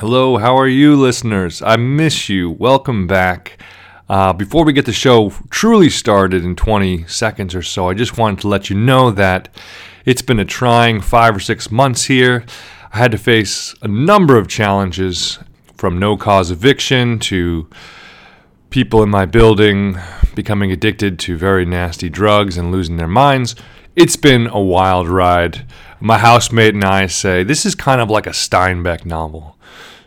Hello, how are you, listeners? I miss you. Welcome back. Uh, before we get the show truly started in 20 seconds or so, I just wanted to let you know that it's been a trying five or six months here. I had to face a number of challenges from no cause eviction to people in my building becoming addicted to very nasty drugs and losing their minds. It's been a wild ride. My housemate and I say this is kind of like a Steinbeck novel.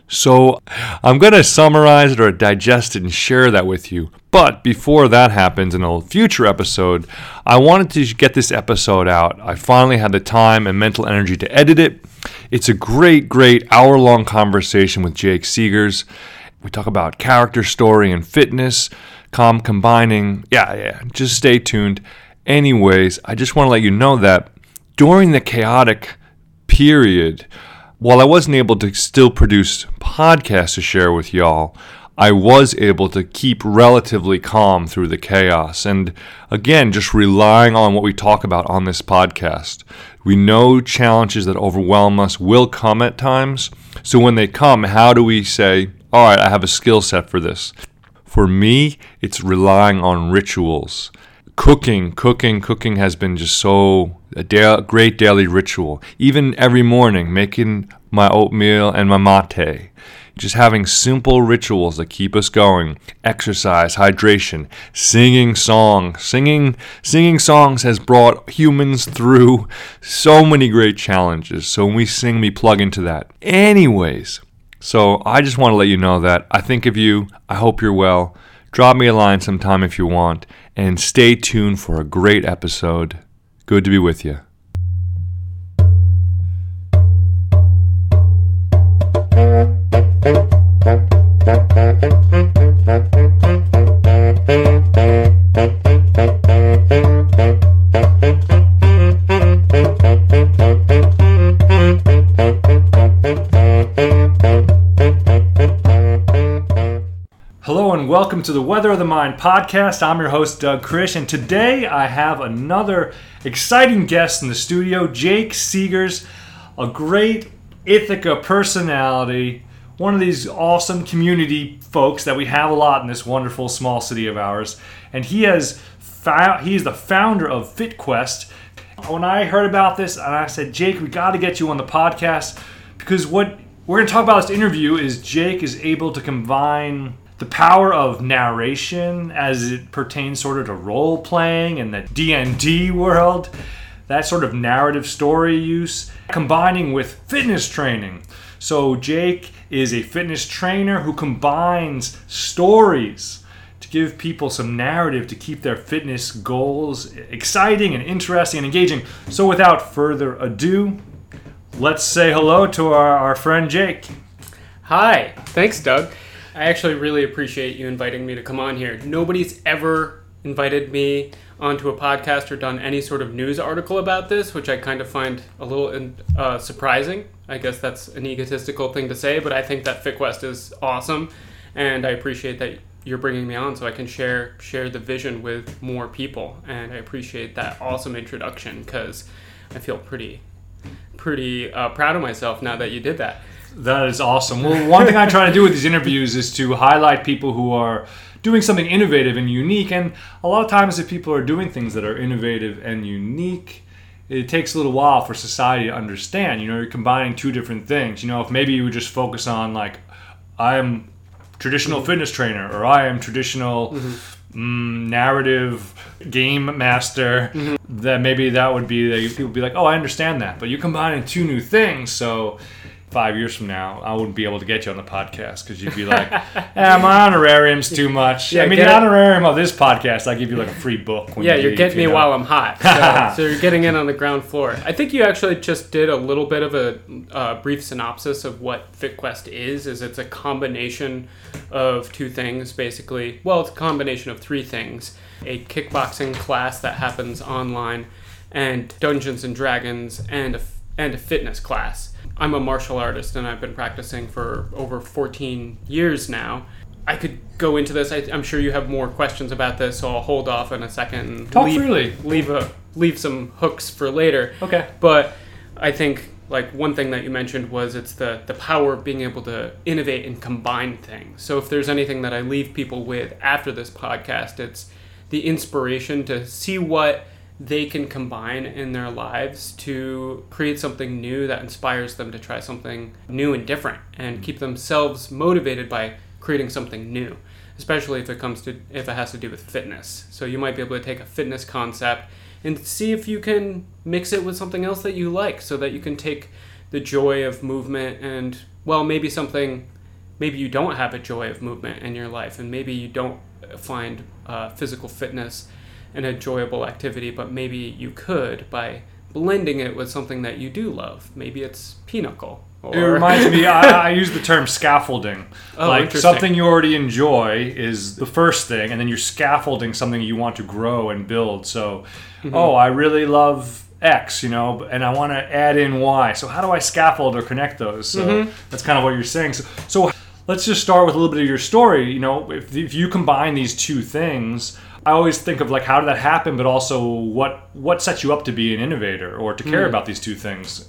So I'm going to summarize it or digest it and share that with you. But before that happens in a future episode, I wanted to get this episode out. I finally had the time and mental energy to edit it. It's a great, great hour long conversation with Jake Seegers. We talk about character story and fitness, com combining. Yeah, yeah, just stay tuned. Anyways, I just want to let you know that during the chaotic period, while I wasn't able to still produce podcasts to share with y'all, I was able to keep relatively calm through the chaos. And again, just relying on what we talk about on this podcast. We know challenges that overwhelm us will come at times. So when they come, how do we say, all right, I have a skill set for this? For me, it's relying on rituals cooking, cooking, cooking has been just so a da- great daily ritual. Even every morning, making my oatmeal and my mate. Just having simple rituals that keep us going. Exercise, hydration, singing songs. Singing singing songs has brought humans through so many great challenges. So when we sing, we plug into that. Anyways, so I just want to let you know that I think of you. I hope you're well. Drop me a line sometime if you want, and stay tuned for a great episode. Good to be with you. Hello and welcome to the Weather of the Mind podcast. I'm your host, Doug Krish, and today I have another exciting guest in the studio, Jake Seegers, a great Ithaca personality, one of these awesome community folks that we have a lot in this wonderful small city of ours. And he has found, he's the founder of FitQuest. When I heard about this, and I said, Jake, we got to get you on the podcast because what we're going to talk about this interview is Jake is able to combine the power of narration as it pertains sort of to role playing and the D&D world, that sort of narrative story use, combining with fitness training. So Jake is a fitness trainer who combines stories to give people some narrative to keep their fitness goals exciting and interesting and engaging. So without further ado, let's say hello to our, our friend Jake. Hi. Thanks, Doug. I actually really appreciate you inviting me to come on here. Nobody's ever invited me onto a podcast or done any sort of news article about this, which I kind of find a little uh, surprising. I guess that's an egotistical thing to say, but I think that FitQuest is awesome, and I appreciate that you're bringing me on so I can share share the vision with more people. And I appreciate that awesome introduction because I feel pretty pretty uh, proud of myself now that you did that. That is awesome. Well, one thing I try to do with these interviews is to highlight people who are doing something innovative and unique. And a lot of times, if people are doing things that are innovative and unique, it takes a little while for society to understand. You know, you're combining two different things. You know, if maybe you would just focus on like, I am traditional mm-hmm. fitness trainer or I am traditional mm-hmm. mm, narrative game master, mm-hmm. that maybe that would be people would be like, oh, I understand that. But you're combining two new things, so five years from now, I wouldn't be able to get you on the podcast because you'd be like, "Yeah, my honorarium's too much." Yeah, I mean, the honorarium of this podcast, I give you like a free book. yeah, you are getting me know. while I'm hot, so, so, you're getting in on the ground floor. I think you actually just did a little bit of a uh, brief synopsis of what FitQuest is. Is it's a combination of two things, basically. Well, it's a combination of three things: a kickboxing class that happens online, and Dungeons and Dragons, and a and a fitness class I'm a martial artist and I've been practicing for over 14 years now. I could go into this. I, am sure you have more questions about this, so I'll hold off in a second. And Talk leave, freely. Leave a leave some hooks for later. Okay. But I think like one thing that you mentioned was it's the the power of being able to innovate and combine things. So if there's anything that I leave people with after this podcast, it's the inspiration to see what they can combine in their lives to create something new that inspires them to try something new and different and keep themselves motivated by creating something new especially if it comes to if it has to do with fitness. So you might be able to take a fitness concept and see if you can mix it with something else that you like so that you can take the joy of movement and well maybe something maybe you don't have a joy of movement in your life and maybe you don't find uh, physical fitness an enjoyable activity but maybe you could by blending it with something that you do love maybe it's pinochle or... It reminds me. I, I, use the term scaffolding. Oh, like something you already enjoy is the first thing, and then you're scaffolding something you want to grow and build. So, mm-hmm. oh, I really love X, you know, and I want to add in Y. So how do I scaffold or connect those? So mm-hmm. that's kind of what you're saying. So, so let's just start with a little bit of your story. You know, if, if you combine these two things. I always think of like how did that happen, but also what what sets you up to be an innovator or to care mm. about these two things.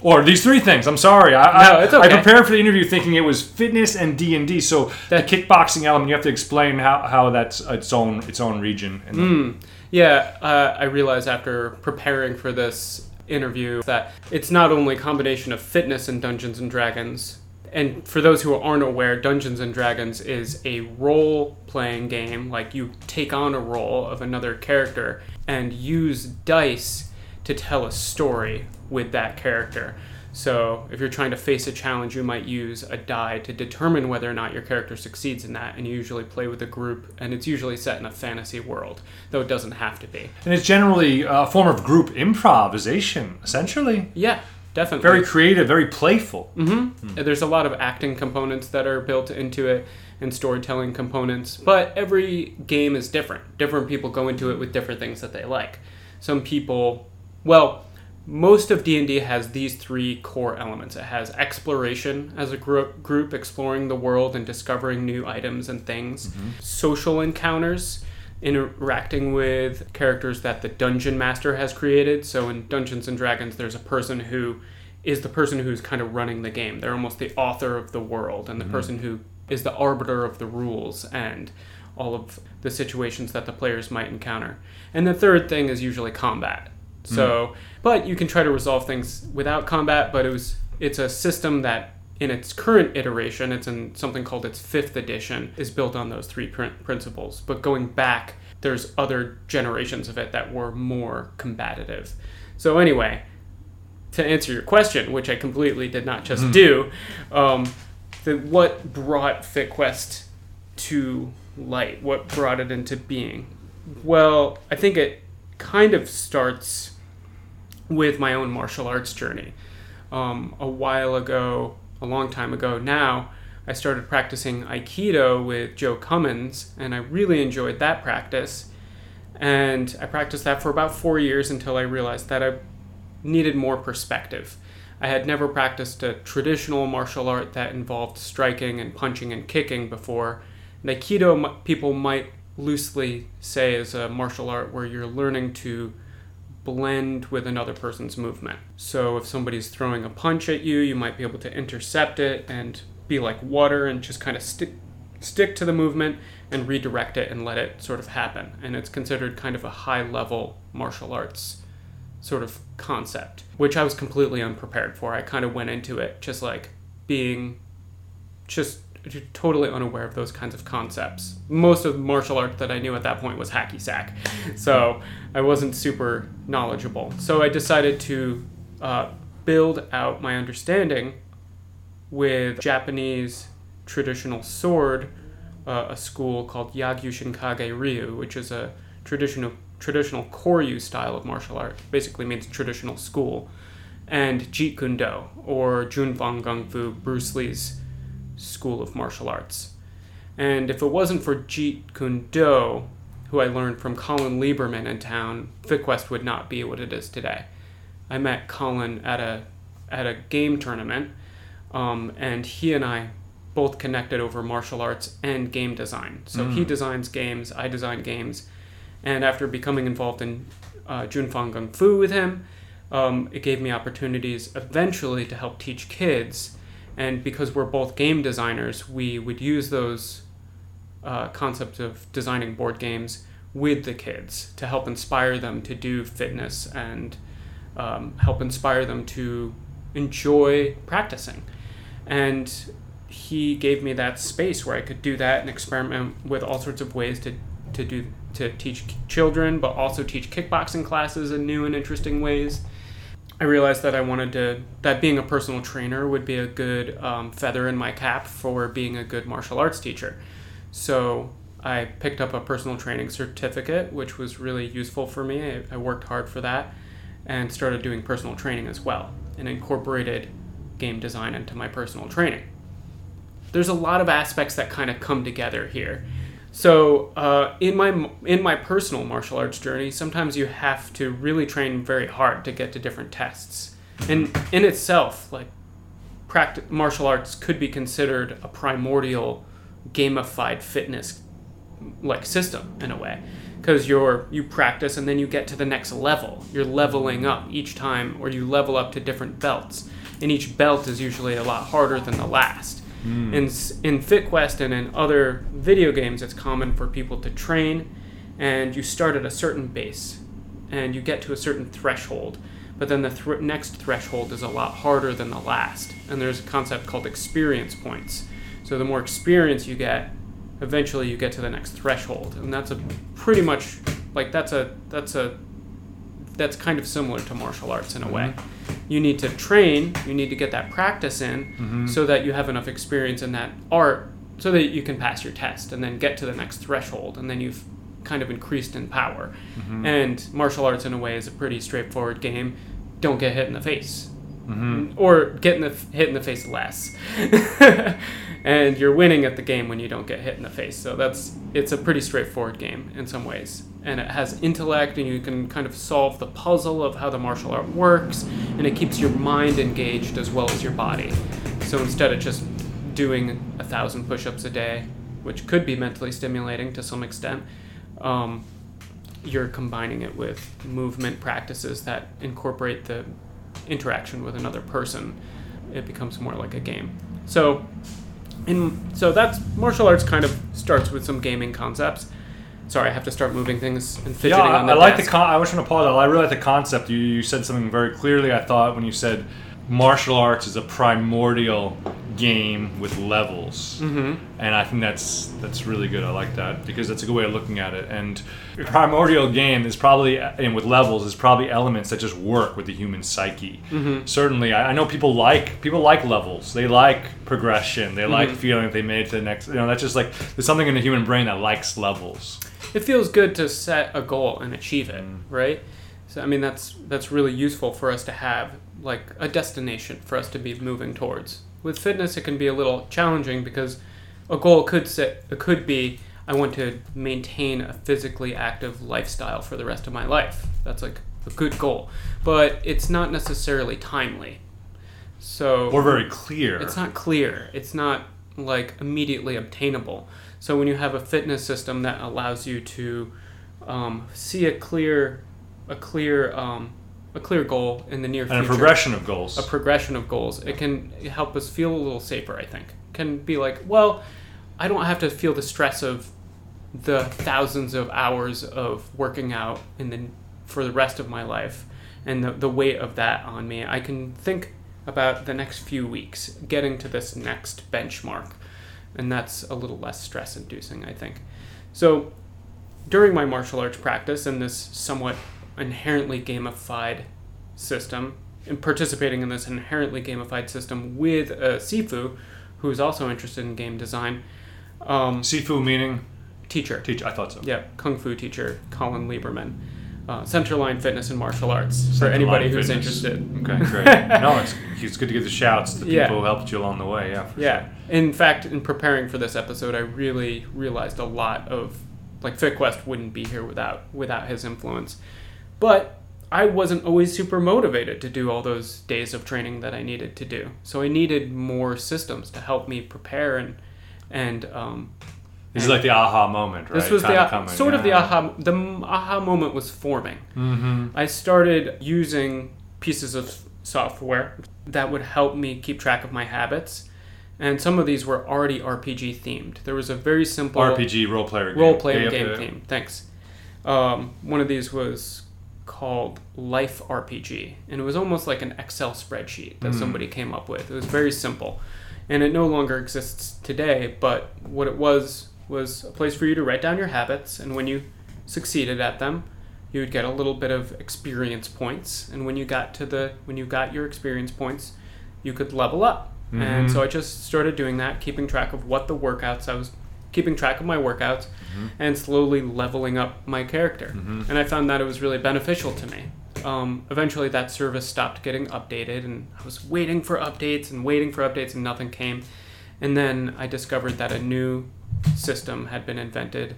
Or these three things. I'm sorry. I, no, okay. I prepared for the interview thinking it was fitness and D and D. So that, the kickboxing element, you have to explain how, how that's its own its own region. Mm, yeah, uh, I realized after preparing for this interview that it's not only a combination of fitness and Dungeons and Dragons. And for those who aren't aware, Dungeons and Dragons is a role playing game. Like you take on a role of another character and use dice to tell a story with that character. So, if you're trying to face a challenge, you might use a die to determine whether or not your character succeeds in that. And you usually play with a group, and it's usually set in a fantasy world, though it doesn't have to be. And it's generally a form of group improvisation, essentially. Yeah, definitely. Very creative, very playful. Mm-hmm. Mm. There's a lot of acting components that are built into it and storytelling components, but every game is different. Different people go into it with different things that they like. Some people well, most of D&D has these three core elements. It has exploration as a group, group exploring the world and discovering new items and things. Mm-hmm. Social encounters, interacting with characters that the dungeon master has created. So in Dungeons and Dragons, there's a person who is the person who's kind of running the game. They're almost the author of the world and the mm-hmm. person who is the arbiter of the rules and all of the situations that the players might encounter. And the third thing is usually combat. So, mm. but you can try to resolve things without combat. But it was it's a system that in its current iteration, it's in something called its fifth edition, is built on those three pr- principles. But going back, there's other generations of it that were more combative. So anyway, to answer your question, which I completely did not just mm. do, um, the, what brought FitQuest to light? What brought it into being? Well, I think it kind of starts with my own martial arts journey. Um, a while ago, a long time ago now, I started practicing Aikido with Joe Cummins, and I really enjoyed that practice. And I practiced that for about four years until I realized that I needed more perspective. I had never practiced a traditional martial art that involved striking and punching and kicking before. And Aikido, people might loosely say, is a martial art where you're learning to blend with another person's movement. So if somebody's throwing a punch at you, you might be able to intercept it and be like water and just kind of stick stick to the movement and redirect it and let it sort of happen. And it's considered kind of a high level martial arts sort of concept, which I was completely unprepared for. I kind of went into it just like being just totally unaware of those kinds of concepts. Most of martial art that I knew at that point was hacky sack, so I wasn't super knowledgeable. So I decided to uh, build out my understanding with Japanese traditional sword, uh, a school called Yagyu Shinkage Ryu, which is a traditional traditional Koryu style of martial art. Basically means traditional school, and Jeet Kune Do or Jun Fan Gung Fu, Bruce Lee's School of Martial Arts. And if it wasn't for Jeet Kune Do, who I learned from Colin Lieberman in town, FitQuest would not be what it is today. I met Colin at a at a game tournament, um, and he and I both connected over martial arts and game design. So mm. he designs games, I design games, and after becoming involved in uh, Jun Fan Gung Fu with him, um, it gave me opportunities eventually to help teach kids. And because we're both game designers, we would use those uh, concepts of designing board games with the kids to help inspire them to do fitness and um, help inspire them to enjoy practicing. And he gave me that space where I could do that and experiment with all sorts of ways to, to do to teach children, but also teach kickboxing classes in new and interesting ways. I realized that I wanted to that being a personal trainer would be a good um, feather in my cap for being a good martial arts teacher. So I picked up a personal training certificate, which was really useful for me. I, I worked hard for that and started doing personal training as well and incorporated game design into my personal training there's a lot of aspects that kind of come together here. So uh, in my in my personal martial arts journey, sometimes you have to really train very hard to get to different tests. And in itself, like martial arts could be considered a primordial gamified fitness like system in a way. Because you're you practice and then you get to the next level. You're leveling up each time or you level up to different belts. And each belt is usually a lot harder than the last Mm. In, in FitQuest and in other video games, it's common for people to train and you start at a certain base and you get to a certain threshold. But then the th- next threshold is a lot harder than the last. And there's a concept called experience points. So the more experience you get, eventually you get to the next threshold. And that's a pretty much like that's a that's a that's kind of similar to martial arts in a way. Mm-hmm. You need to train, you need to get that practice in mm-hmm. so that you have enough experience in that art so that you can pass your test and then get to the next threshold and then you've kind of increased in power. Mm-hmm. And martial arts in a way is a pretty straightforward game. Don't get hit in the face. Mm-hmm. Or get in the hit in the face less. and you're winning at the game when you don't get hit in the face. So that's it's a pretty straightforward game in some ways and it has intellect and you can kind of solve the puzzle of how the martial art works and it keeps your mind engaged as well as your body so instead of just doing a thousand push-ups a day which could be mentally stimulating to some extent um, you're combining it with movement practices that incorporate the interaction with another person it becomes more like a game so in so that's martial arts kind of starts with some gaming concepts Sorry, I have to start moving things and fidgeting yeah, on the I like desk. the con- I was wish to apologize. I really like the concept. You, you said something very clearly. I thought when you said martial arts is a primordial game with levels, mm-hmm. and I think that's that's really good. I like that because that's a good way of looking at it. And a primordial game is probably and with levels is probably elements that just work with the human psyche. Mm-hmm. Certainly, I, I, know people like people like levels. They like progression. They mm-hmm. like feeling that they made it to the next. You know, that's just like there's something in the human brain that likes levels it feels good to set a goal and achieve it, mm. right? So I mean that's that's really useful for us to have like a destination for us to be moving towards. With fitness, it can be a little challenging because a goal could set it could be I want to maintain a physically active lifestyle for the rest of my life. That's like a good goal, but it's not necessarily timely. So or very clear. It's not clear. It's not like immediately obtainable. So when you have a fitness system that allows you to um, see a clear, a clear, um, a clear goal in the near future, and a progression of goals, a progression of goals, it can help us feel a little safer. I think can be like, well, I don't have to feel the stress of the thousands of hours of working out in the for the rest of my life and the, the weight of that on me. I can think about the next few weeks, getting to this next benchmark and that's a little less stress inducing, I think. So, during my martial arts practice and this somewhat inherently gamified system, and participating in this inherently gamified system with uh, Sifu, who is also interested in game design. Um, Sifu meaning? Teacher. Teacher, I thought so. Yeah, Kung Fu teacher, Colin Lieberman uh, Centerline Fitness and Martial Arts for anybody who's Fitness. interested. Okay, great. no, it's, it's good to give the shouts to the people yeah. who helped you along the way. Yeah. yeah. Sure. In fact, in preparing for this episode, I really realized a lot of like FitQuest wouldn't be here without without his influence. But I wasn't always super motivated to do all those days of training that I needed to do. So I needed more systems to help me prepare and and um, this is like the aha moment, right? This was the coming, sort yeah. of the aha. The aha moment was forming. Mm-hmm. I started using pieces of software that would help me keep track of my habits. And some of these were already RPG themed. There was a very simple RPG role player role playing game theme. Thanks. Um, one of these was called Life RPG, and it was almost like an Excel spreadsheet that Mm. somebody came up with. It was very simple, and it no longer exists today. But what it was was a place for you to write down your habits, and when you succeeded at them, you would get a little bit of experience points. And when you got to the when you got your experience points, you could level up. And Mhm. so I just started doing that, keeping track of what the workouts I was keeping track of my workouts and slowly leveling up my character. Mhm. And I found that it was really beneficial to me. Um, eventually, that service stopped getting updated, and I was waiting for updates and waiting for updates, and nothing came. And then I discovered that a new system had been invented.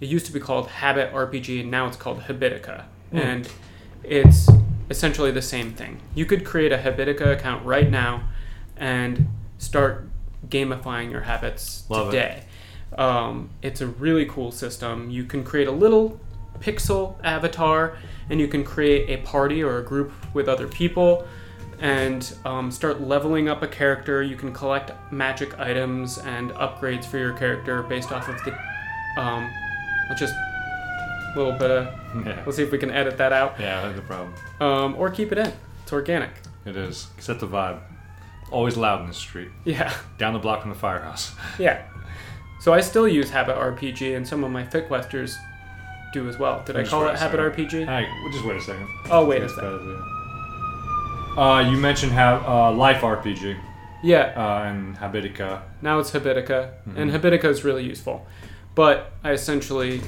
It used to be called Habit RPG, and now it's called Habitica. Hmm. And it's essentially the same thing. You could create a Habitica account right now and start gamifying your habits Love it. Um, it's a really cool system. You can create a little pixel avatar and you can create a party or a group with other people and um, start leveling up a character. You can collect magic items and upgrades for your character based off of the. Um, let's just. A little bit of. Yeah. Let's see if we can edit that out. Yeah, that's a problem. Um, or keep it in. It's organic. It is. Set the vibe. Always loud in the street. Yeah. Down the block from the firehouse. Yeah. So I still use Habit RPG, and some of my FitQuesters do as well. Did I Just call it Habit second. RPG? Hey, well, just wait a second. Oh, wait a That's second. better, yeah. Uh, you mentioned how uh, Life RPG Yeah. uh, and Habitica. Now it's Habitica, and Mhm. Habitica is really useful. But I essentially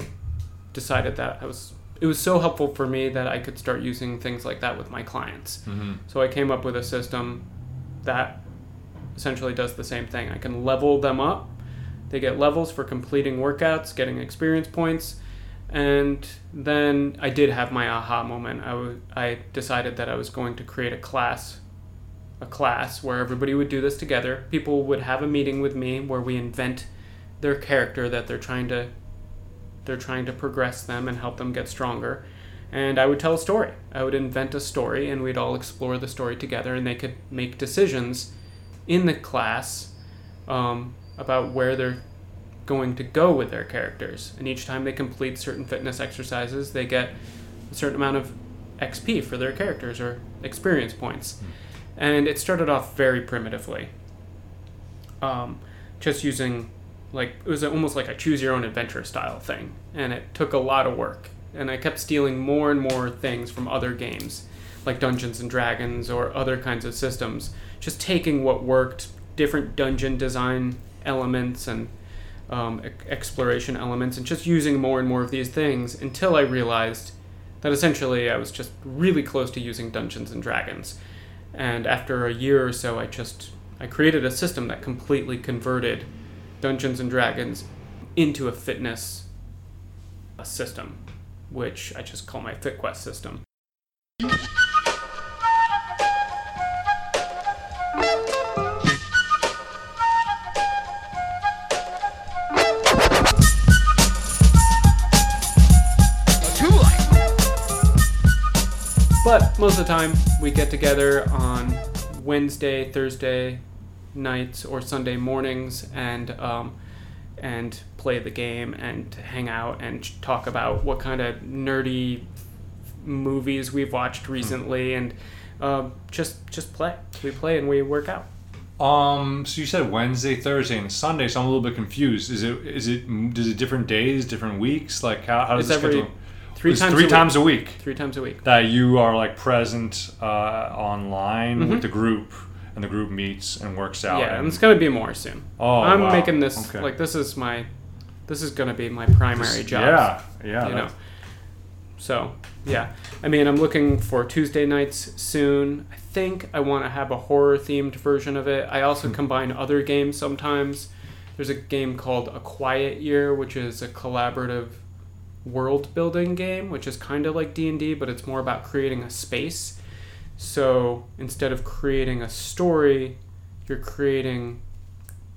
decided that I was it was so helpful for me that I could start using things like that with my clients. Mm-hmm. So I came up with a system that essentially does the same thing. I can level them up. They get levels for completing workouts, getting experience points, and then I did have my aha moment. I I decided that I was going to create a class a class where everybody would do this together. People would have a meeting with me where we invent their character that they're trying to they're trying to progress them and help them get stronger. And I would tell a story. I would invent a story and we'd all explore the story together and they could make decisions in the class um, about where they're going to go with their characters. And each time they complete certain fitness exercises, they get a certain amount of XP for their characters or experience points. And it started off very primitively. Um, just using, like, it was almost like a choose your own adventure style thing. And it took a lot of work. And I kept stealing more and more things from other games, like Dungeons and Dragons or other kinds of systems. Just taking what worked, different dungeon design elements and um, exploration elements, and just using more and more of these things until I realized that essentially I was just really close to using Dungeons and Dragons. And after a year or so, I just I created a system that completely converted Dungeons and Dragons into a fitness system, which I just call my FitQuest system. But most of the time, we get together on Wednesday, Thursday nights, or Sunday mornings, and um, and play the game and hang out and talk about what kind of nerdy movies we've watched recently, and um, just just play. We play and we work out. Um, so you said Wednesday, Thursday, and Sunday. So I'm a little bit confused. Is it is it is it different days, different weeks? Like how, how does It's every schedule? Three times three a times week. a week Three times a week. that you are like present uh, online Mhm. with the group, and the group meets and works out. Yeah, and and, it's gonna be more soon. oh, I'm wow. making this Okay. like this is my this is gonna be my primary This- job. Yeah, yeah. you know. So yeah, I mean, I'm looking for Tuesday nights soon. I think I want to have a horror themed version of it. I also Hmm. combine other games sometimes. There's a game called A Quiet Year, which is a collaborative world building game, which is kind of like D and D, but it's more about creating a space. So instead of creating a story, you're creating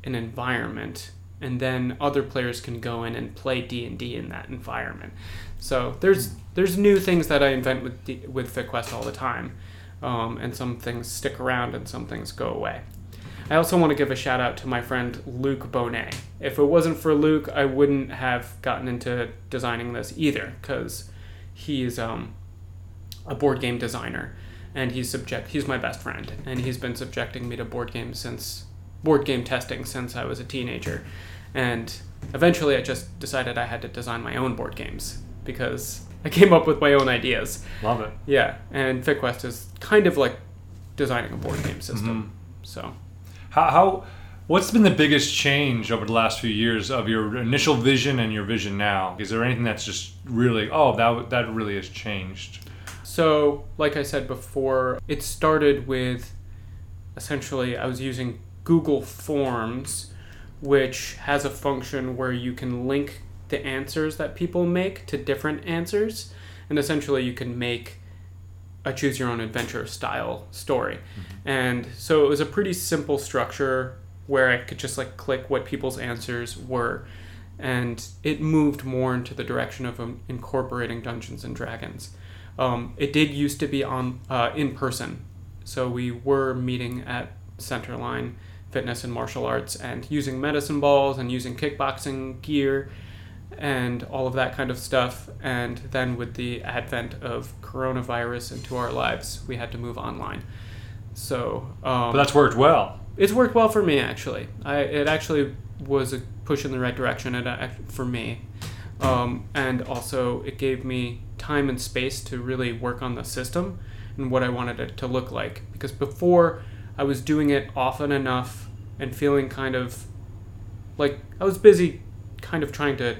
an environment and then other players can go in and play D&D in that environment. So there's there's new things that I invent with D- with FitQuest all the time. um, and some things stick around and some things go away. I also want to give a shout out to my friend Luke Bonet. If it wasn't for Luke, I wouldn't have gotten into designing this either, because he's um, a board game designer, and he's subject. He's my best friend, and he's been subjecting me to board games since board game testing since I was a teenager, and eventually I just decided I had to design my own board games because I came up with my own ideas. Love it. Yeah, and FitQuest is kind of like designing a board game system. So. How, how what's been the biggest change over the last few years of your initial vision and your vision now? Is there anything that's just really oh that that really has changed? So, like I said before, it started with essentially I was using Google Forms, which has a function where you can link the answers that people make to different answers, and essentially you can make a choose your own adventure style story. Mm-hmm. And so it was a pretty simple structure where I could just like click what people's answers were. And it moved more into the direction of um, incorporating Dungeons and Dragons. Um, it did used to be on uh, in person, so we were meeting at Centerline Fitness and Martial Arts and using medicine balls and using kickboxing gear and all of that kind of stuff. And then with the advent of coronavirus into our lives, we had to move online. So, um, but that's worked well. It's worked well for me actually. I it actually was a push in the right direction uh, for me, um, and also it gave me time and space to really work on the system and what I wanted it to look like. Because before, I was doing it often enough and feeling kind of like I was busy, kind of trying to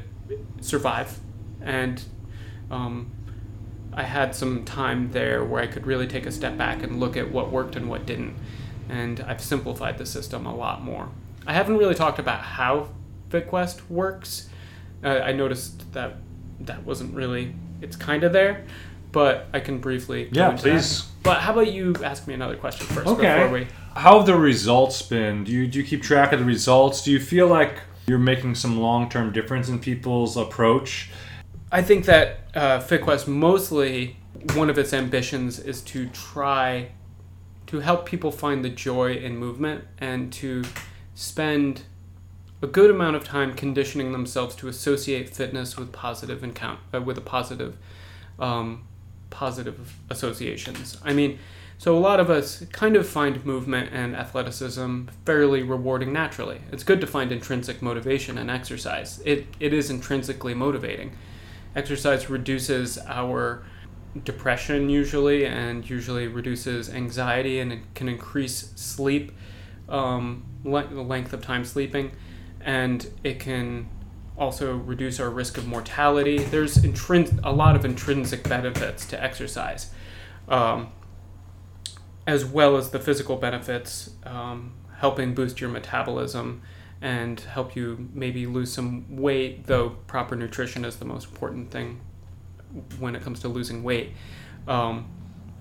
survive, and um, I had some time there where I could really take a step back and look at what worked and what didn't. And I've simplified the system a lot more. I haven't really talked about how FitQuest works. Uh, I noticed that that wasn't really, it's kind of there, but I can briefly. Yeah, please. That. But how about you ask me another question first okay. before we. How have the results been? Do you, do you keep track of the results? Do you feel like you're making some long term difference in people's approach? I think that uh, FitQuest mostly one of its ambitions is to try to help people find the joy in movement and to spend a good amount of time conditioning themselves to associate fitness with positive encount uh, with a positive um, positive associations. I mean, so a lot of us kind of find movement and athleticism fairly rewarding naturally. It's good to find intrinsic motivation in exercise. It it is intrinsically motivating. Exercise reduces our depression usually and usually reduces anxiety and it can increase sleep um, le- the length of time sleeping and it can also reduce our risk of mortality there's intrins- a lot of intrinsic benefits to exercise um, as well as the physical benefits, um, helping boost your metabolism and help you maybe lose some weight, though proper nutrition is the most important thing when it comes to losing weight. Um,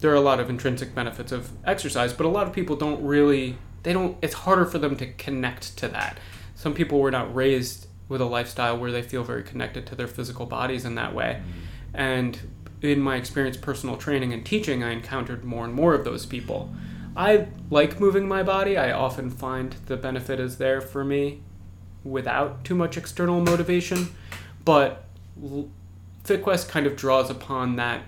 there are a lot of intrinsic benefits of exercise, but a lot of people don't really, they don't, it's harder for them to connect to that. Some people were not raised with a lifestyle where they feel very connected to their physical bodies in that way. Mm-hmm. And in my experience personal training and teaching i encountered more and more of those people. I like moving my body. I often find the benefit is there for me without too much external motivation. But fitquest kind of draws upon that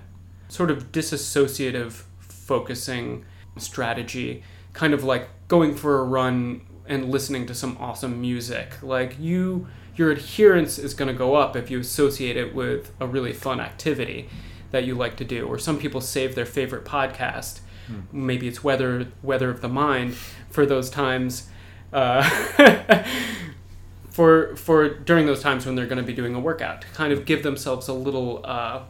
sort of disassociative focusing strategy kind of like going for a run and listening to some awesome music. Like you your adherence is going to go up if you associate it with a really fun activity that you like to do, or some people save their favorite podcast. Hmm. Maybe it's weather weather of the mind for those times. Uh, for for during those times when they're going to be doing a workout to kind of give themselves a little uh,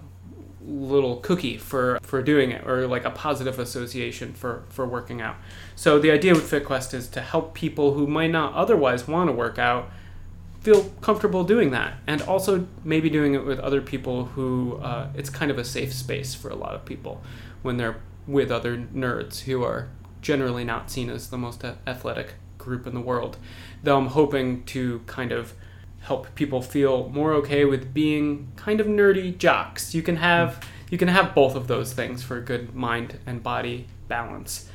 little cookie for for doing it or like a positive association for for working out so the idea with fitquest is to help people who might not otherwise want to work out feel comfortable doing that. And also maybe doing it with other people who uh, it's kind of a safe space for a lot of people when they're with other nerds who are generally not seen as the most athletic group in the world. Though i'm hoping to kind of help people feel more okay with being kind of nerdy jocks. You can have you can have both of those things for a good mind and body balance.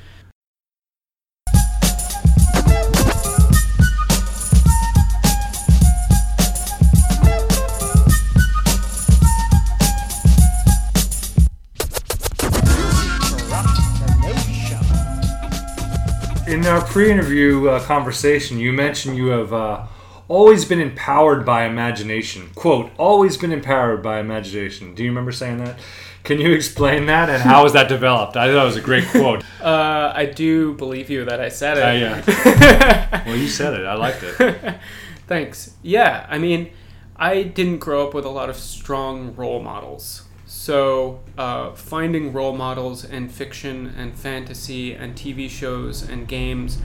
In our pre-interview uh, conversation, you mentioned you have uh, always been empowered by imagination. "Quote: Always been empowered by imagination." Do you remember saying that? Can you explain that and how was that developed? I thought it was a great quote. Uh, I do believe you that I said it. Uh, yeah. well, you said it. I liked it. Thanks. Yeah, I mean, I didn't grow up with a lot of strong role models. So, uh, finding role models in fiction and fantasy and TV shows and games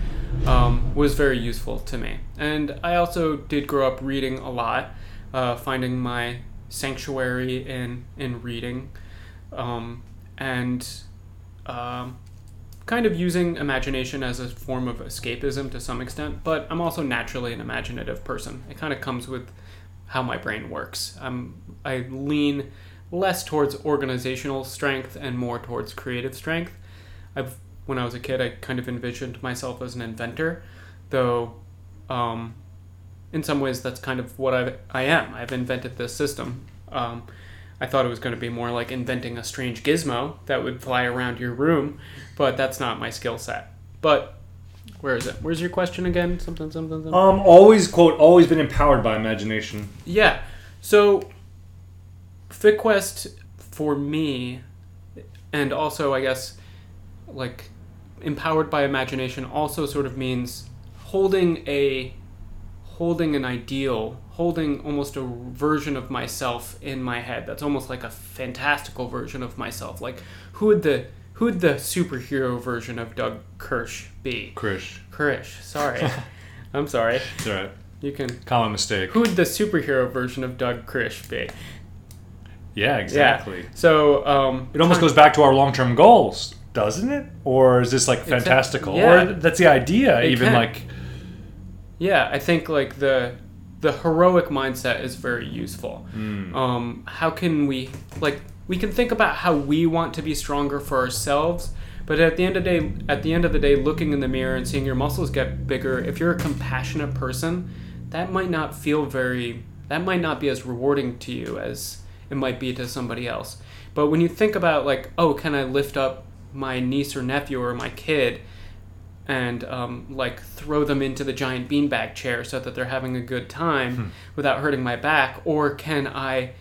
um, was very useful to me. And I also did grow up reading a lot, uh, finding my sanctuary in, in reading, um, and um, kind of using imagination as a form of escapism to some extent. But I'm also naturally an imaginative person. It kind of comes with how my brain works. I'm, I lean less towards organizational strength and more towards creative strength. I've when I was a kid, I kind of envisioned myself as an inventor, though um, in some ways that's kind of what I I am. I've invented this system. Um, I thought it was going to be more like inventing a strange gizmo that would fly around your room, but that's not my skill set. But where is it? Where's your question again? Something, something, something. Um, always quote. Always been empowered by imagination. Yeah. So, FitQuest for me, and also I guess, like, empowered by imagination also sort of means holding a, holding an ideal, holding almost a version of myself in my head. That's almost like a fantastical version of myself. Like, who would the who would the superhero version of Doug Kirsch be? Krish. Krish. Sorry. I'm sorry. It's all right. You can. Common mistake. Who would the superhero version of Doug Krish be? Yeah, exactly. So um, It almost goes back to our long-term goals, doesn't it? Or is this like fantastical? yeah. Or that's the idea. It even can. like Yeah, I think like the the heroic mindset is very useful. Hmm. Um, how can we like we can think about how we want to be stronger for ourselves, but at the end of the day, at the end of the day, looking in the mirror and seeing your muscles get bigger. If you're a compassionate person, that might not feel very. That might not be as rewarding to you as it might be to somebody else. But when you think about like, oh, can I lift up my niece or nephew or my kid? and um, like throw them into the giant beanbag chair so that they're having a good time without hurting my back? Or can I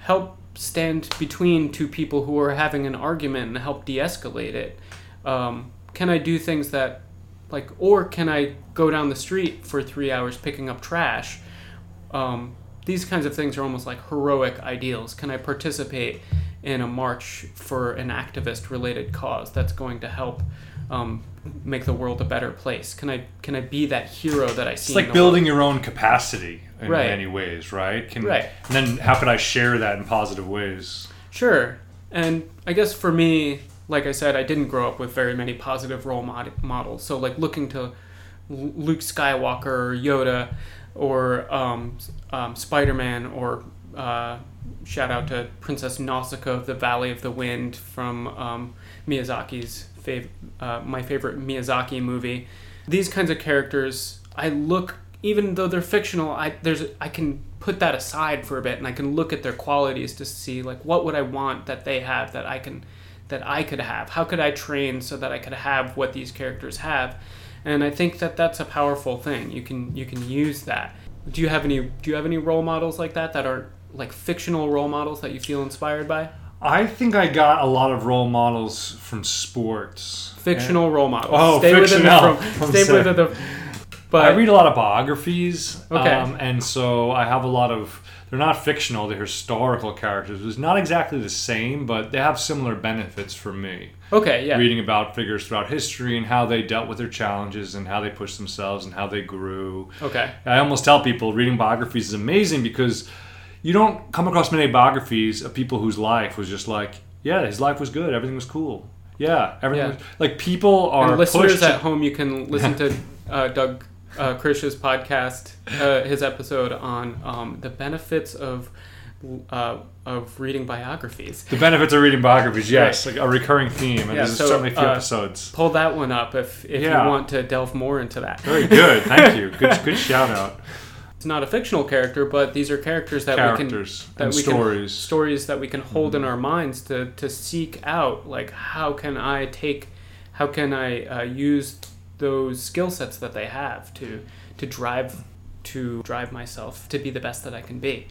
help stand between two people who are having an argument and help de escalate it? Um, can I do things that, like, or can I go down the street for three hours picking up trash? Um, these kinds of things are almost like heroic ideals. Can I participate in a march for an activist related cause that's going to help um, make the world a better place? Can I can I be that hero that I see? it's like building your own capacity in Right. many ways, right? Can, Right. And then how can I share that in positive ways? Sure. And I guess for me, like I said, I didn't grow up with very many positive role mod- models. So, like, looking to Luke Skywalker or Yoda or um, um, Spider Man or uh, shout out to Princess Nausicaa of the Valley of the Wind from um, Miyazaki's fav- uh, my favorite Miyazaki movie. These kinds of characters, I look even though they're fictional, I there's I can put that aside for a bit and I can look at their qualities to see like what would I want that they have that I can that I could have. How could I train so that I could have what these characters have? And I think that that's a powerful thing. You can you can use that. Do you have any do you have any role models like that that are like fictional role models that you feel inspired by? I think I got a lot of role models from sports. Fictional role models. Oh, stay fictional. within the from, stay within the but I read a lot of biographies. Okay. Um, and so I have a lot of. They're not fictional, they're historical characters. It's not exactly the same, but they have similar benefits for me. Okay, yeah. Reading about figures throughout history and how they dealt with their challenges and how they pushed themselves and how they grew. Okay. I almost tell people reading biographies is amazing because you don't come across many biographies of people whose life was just like, yeah, his life was good, everything was cool. Yeah, everything Yeah. was like people are And listeners pushed at home, you can listen to uh, Doug uh, Krish's podcast, uh, his episode on um, the benefits of uh, of reading biographies. The benefits of reading biographies, yes, like a recurring theme, and Yeah, there's so, certainly a few uh, episodes. Pull that one up if, if Yeah. you want to delve more into that. Very good, thank you. Good, good shout out. It's not a fictional character, but these are characters that Characters we can that and we stories. can stories that we can hold Mm-hmm. in our minds to to seek out like how can I take how can I uh, use those skill sets that they have to to drive to drive myself to be the best that I can be.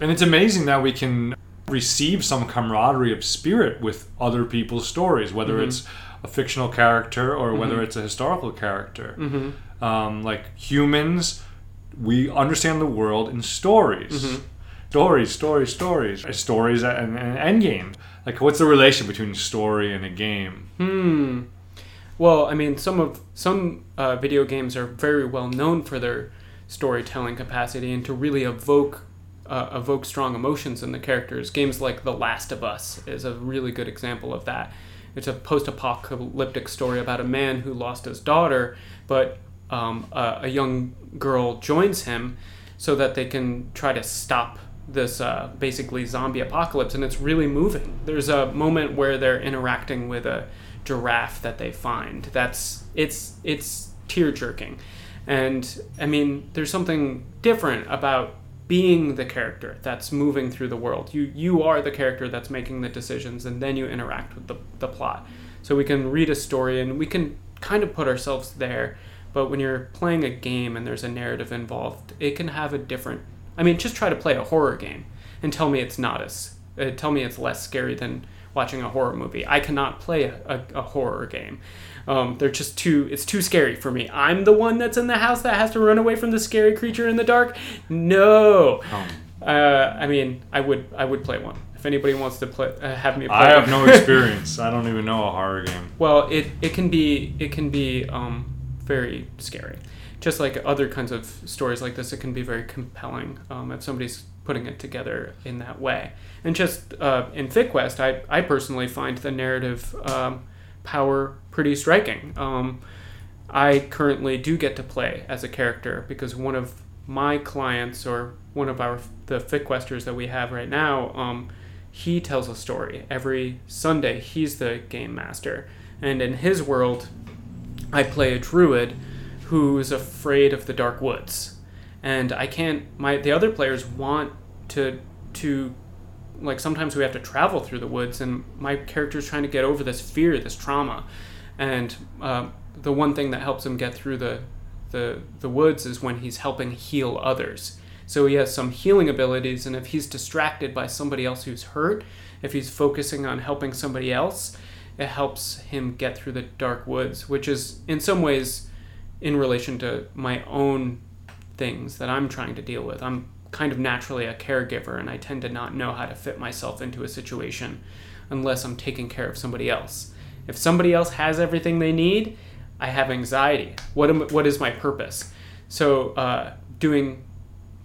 And it's amazing that we can receive some camaraderie of spirit with other people's stories, whether Mm-hmm. it's a fictional character or whether it's a historical character. Mm-hmm. Um, like humans, we understand the world in stories. Mm-hmm. Stories, stories, stories. Stories and, and end games. Like, what's the relation between story and a game? Hmm. Well, I mean, some of some uh, video games are very well known for their storytelling capacity and to really evoke uh, evoke strong emotions in the characters. Games like The Last of Us is a really good example of that. It's a post-apocalyptic story about a man who lost his daughter, but um, a, a young girl joins him so that they can try to stop this uh, basically zombie apocalypse, and it's really moving. There's a moment where they're interacting with a giraffe that they find. That's it's it's tear jerking, and I mean, there's something different about being the character that's moving through the world. You you are the character that's making the decisions, and then you interact with the the plot. So we can read a story and we can kind of put ourselves there. But when you're playing a game and there's a narrative involved, it can have a different. I mean, just try to play a horror game and tell me it's not as. Uh, tell me it's less scary than watching a horror movie. I cannot play a, a, a horror game. Um, they're just too. It's too scary for me. I'm the one that's in the house that has to run away from the scary creature in the dark. No. Um, Uh, I mean, I would. I would play one if anybody wants to play. Uh, have me play. I have no experience. I don't even know a horror game. Well, it, it can be it can be um, very scary. Just like other kinds of stories like this, it can be very compelling um, if somebody's putting it together in that way. And just uh, in FitQuest, I, I personally find the narrative um, power pretty striking. Um, I currently do get to play as a character because one of my clients or one of our the FitQuesters that we have right now, um, he tells a story every Sunday. He's the game master, and in his world, I play a druid who is afraid of the dark woods, and I can't. My the other players want to to like sometimes we have to travel through the woods, and my character's trying to get over this fear, this trauma, and uh, the one thing that helps him get through the the the woods is when he's helping heal others. So he has some healing abilities, and if he's distracted by somebody else who's hurt, if he's focusing on helping somebody else, it helps him get through the dark woods, which is in some ways in relation to my own things that I'm trying to deal with. I'm kind of naturally a caregiver, and I tend to not know how to fit myself into a situation unless I'm taking care of somebody else. If somebody else has everything they need, I have anxiety. What am, what is my purpose? So uh, doing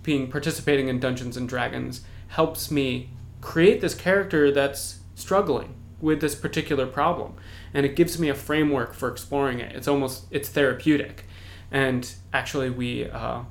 being participating in Dungeons and Dragons helps me create this character that's struggling with this particular problem and it gives me a framework for exploring it it's almost it's therapeutic and actually we uh,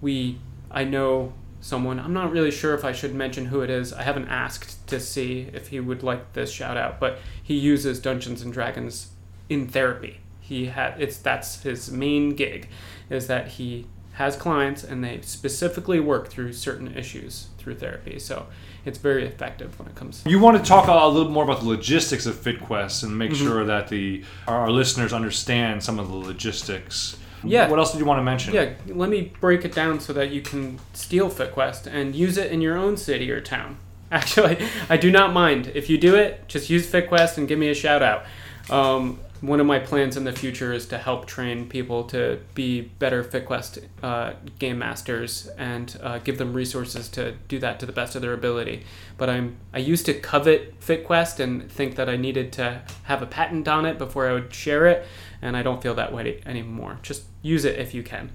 we I know someone I'm not really sure if I should mention who it is I haven't asked to see if he would like this shout out but he uses Dungeons and Dragons in therapy he had it's that's his main gig is that he has clients and they specifically work through certain issues through therapy. So it's very effective when it comes. You want to talk a, little more about the logistics of FitQuest and Mm-hmm. make sure that the our listeners understand some of the logistics. Yeah. What else did you want to mention? Yeah, let me break it down so that you can steal FitQuest and use it in your own city or town. Actually, I do not mind. If you do it, just use FitQuest and give me a shout out. Um, one of my plans in the future is to help train people to be better FitQuest uh, game masters and uh, give them resources to do that to the best of their ability. But I'm I used to covet FitQuest and think that I needed to have a patent on it before I would share it, and I don't feel that way anymore. Just use it if you can.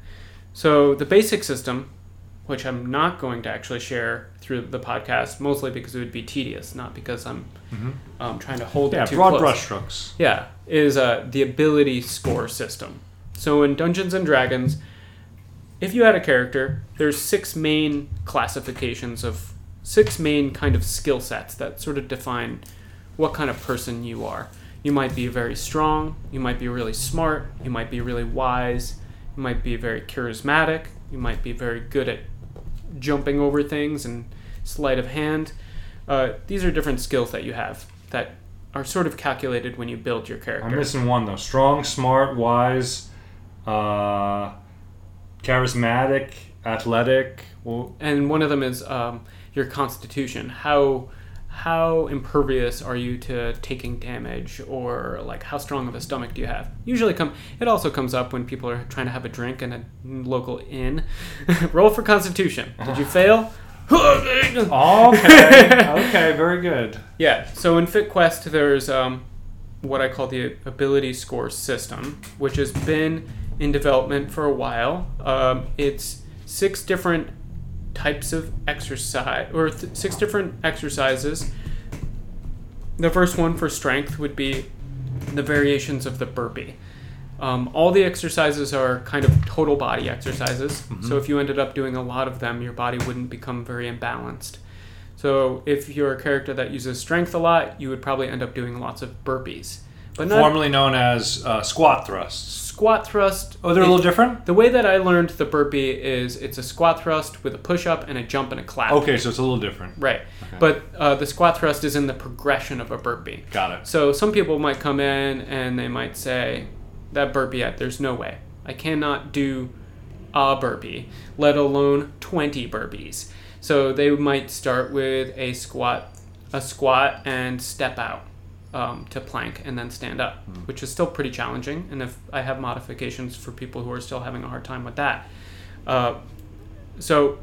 So the basic system, which I'm not going to actually share through the podcast, mostly because it would be tedious, not because I'm um, trying to hold Yeah, it too broad brushstrokes. Yeah, is uh, the ability score system. So in Dungeons and Dragons, if you had a character, there's six main classifications of six main kind of skill sets that sort of define what kind of person you are. You might be very strong, you might be really smart, you might be really wise, you might be very charismatic, you might be very good at jumping over things and sleight of hand. Uh, these are different skills that you have that are sort of calculated when you build your character. I'm missing one though. Strong, smart, wise, uh, charismatic, athletic. Well, and one of them is um, your constitution. How how impervious are you to taking damage, or like how strong of a stomach do you have? Usually, come it also comes up when people are trying to have a drink in a local inn. Roll for constitution. Did you fail? okay, okay, very good. Yeah. So in FitQuest, there's um, what I call the ability score system, which has been in development for a while. Um, it's six different types of exercise, or th- six different exercises. The first one for strength would be the variations of the burpee. Um, all the exercises are kind of total body exercises. Mm-hmm. So if you ended up doing a lot of them, your body wouldn't become very imbalanced. So if you're a character that uses strength a lot, you would probably end up doing lots of burpees. But not, formerly known as uh, squat thrusts. Squat thrust. Oh, they're a little different. The way that I learned the burpee is it's a squat thrust with a push up and a jump and a clap. Okay, so it's a little different. Right, okay. but uh, the squat thrust is in the progression of a burpee. Got it. So some people might come in and they might say, "That burpee, there's no way. I cannot do a burpee, let alone 20 burpees." So they might start with a squat, a squat and step out um, to plank and then stand up, mm. which is still pretty challenging. And if I have modifications for people who are still having a hard time with that, uh, so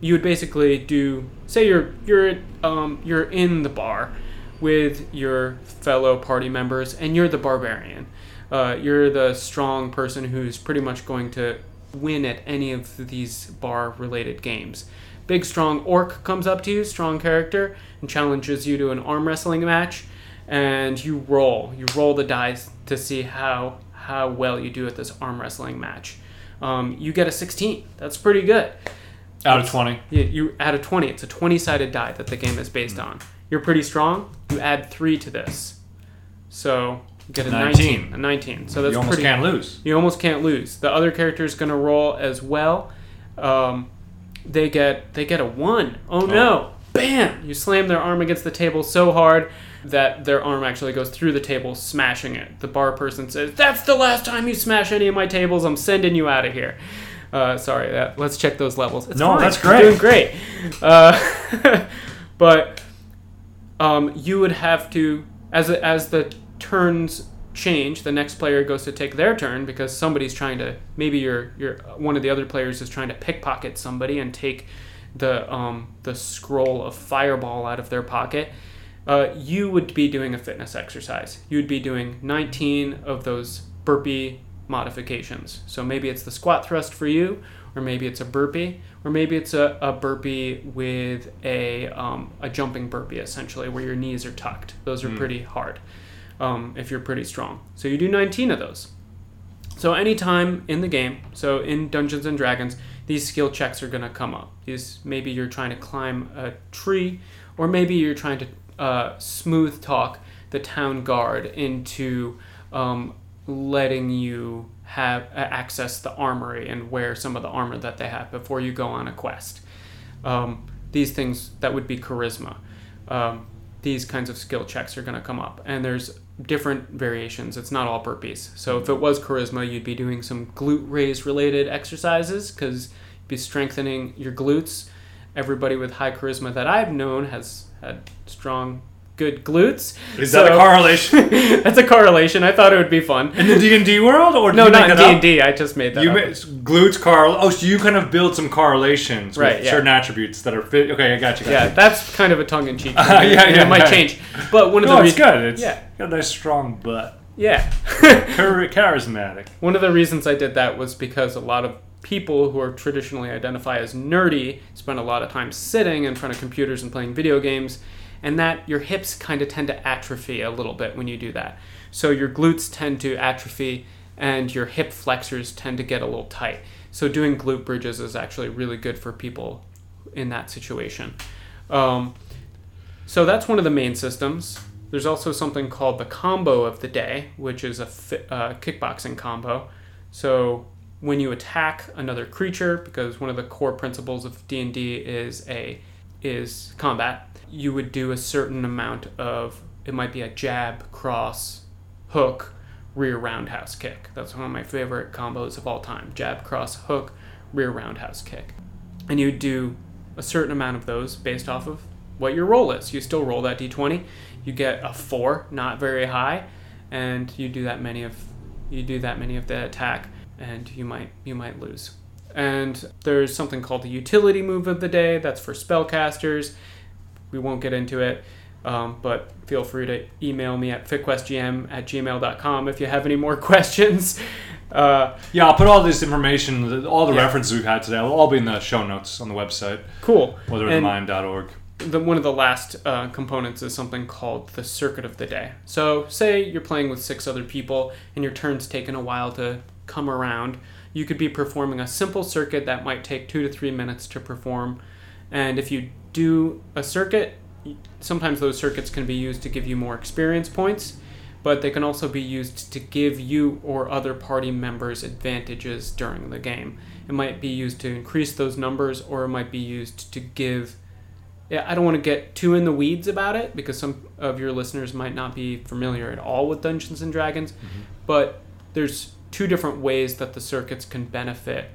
you would basically do say you're you're um, you're in the bar with your fellow party members and you're the barbarian. Uh, you're the strong person who's pretty much going to win at any of these bar related games. Big strong orc comes up to you, strong character, and challenges you to an arm wrestling match and you roll. You roll the dice to see how how well you do at this arm wrestling match. Um, you get a 16. That's pretty good. Out of 20. You, you out of 20. It's a 20 sided die that the game is based on. You're pretty strong. You add three to this, so you get a 19. 19 a 19. So that's you almost pretty, can't lose. You almost can't lose. The other character is going to roll as well. Um, they get they get a one. Oh, oh no! Bam! You slam their arm against the table so hard that their arm actually goes through the table, smashing it. The bar person says, "That's the last time you smash any of my tables. I'm sending you out of here." Uh, sorry, that, let's check those levels. It's no, fine. that's great. doing great. Uh, but um, you would have to, as as the turns change, the next player goes to take their turn because somebody's trying to. Maybe you're, you're one of the other players is trying to pickpocket somebody and take the um, the scroll of fireball out of their pocket uh, you would be doing a fitness exercise. You would be doing 19 of those burpee modifications. So maybe it's the squat thrust for you, or maybe it's a burpee, or maybe it's a, a burpee with a, um, a jumping burpee, essentially, where your knees are tucked. Those are mm. pretty hard um, if you're pretty strong. So you do 19 of those. So anytime in the game, so in Dungeons and Dragons, these skill checks are going to come up. These maybe you're trying to climb a tree, or maybe you're trying to uh, smooth talk the town guard into um, letting you have uh, access the armory and wear some of the armor that they have before you go on a quest. Um, these things that would be charisma. Um, these kinds of skill checks are going to come up, and there's different variations. It's not all burpees. So if it was charisma, you'd be doing some glute raise related exercises because you'd be strengthening your glutes. Everybody with high charisma that I've known has had strong good glutes. Is so, that a correlation? that's a correlation. I thought it would be fun in the D and D world, or no, not D and D. I just made that. You up. Made, glutes correl. Oh, so you kind of build some correlations right, with yeah. certain attributes that are fit. Okay, I got you. Got yeah, you. that's kind of a tongue in cheek. Uh, yeah, yeah, it might yeah. change, but one of no, the reasons. it's good. It's yeah, got a nice strong butt. Yeah, charismatic. One of the reasons I did that was because a lot of people who are traditionally identify as nerdy spend a lot of time sitting in front of computers and playing video games and that your hips kind of tend to atrophy a little bit when you do that. So your glutes tend to atrophy and your hip flexors tend to get a little tight. So doing glute bridges is actually really good for people in that situation. Um, so that's one of the main systems. There's also something called the combo of the day, which is a fi- uh, kickboxing combo. So when you attack another creature, because one of the core principles of D and D is a is combat, you would do a certain amount of it might be a jab, cross, hook, rear roundhouse kick. That's one of my favorite combos of all time. Jab, cross, hook, rear roundhouse kick. And you do a certain amount of those based off of what your roll is. You still roll that d20. You get a 4, not very high, and you do that many of you do that many of the attack and you might you might lose. And there's something called the utility move of the day. That's for spellcasters. We won't get into it, um, but feel free to email me at fitquestgm at gmail.com if you have any more questions. Uh, Yeah, I'll put all this information, all the Yeah. references we've had today, will all be in the show notes on the website, cool. Witherthemind.org. the, one of the last uh, components is something called the circuit of the day. So, say you're playing with six other people and your turn's taken a while to come around. You could be performing a simple circuit that might take two to three minutes to perform. And if you do a circuit, sometimes those circuits can be used to give you more experience points, but they can also be used to give you or other party members advantages during the game. It might be used to increase those numbers, or it might be used to give yeah, I don't want to get too in the weeds about it because some of your listeners might not be familiar at all with Dungeons and Dragons. Mm-hmm. But there's two different ways that the circuits can benefit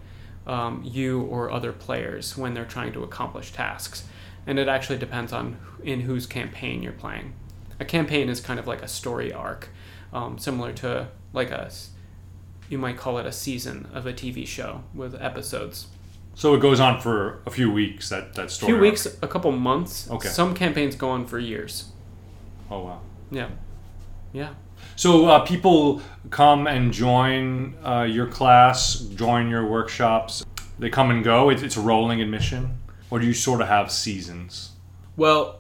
um, you or other players when they're trying to accomplish tasks, and it actually depends on in whose campaign you're playing. A campaign is kind of like a story arc, um, similar to like a, you might call it a season of a TV show with episodes So it goes on for a few weeks, that, that story. a few arc. weeks, a couple months. Okay. Some campaigns go on for years. Oh, wow. Yeah. Yeah. So uh, people come and join uh, your class, join your workshops. They come and go. It's, it's a rolling admission, or do you sort of have seasons? Well,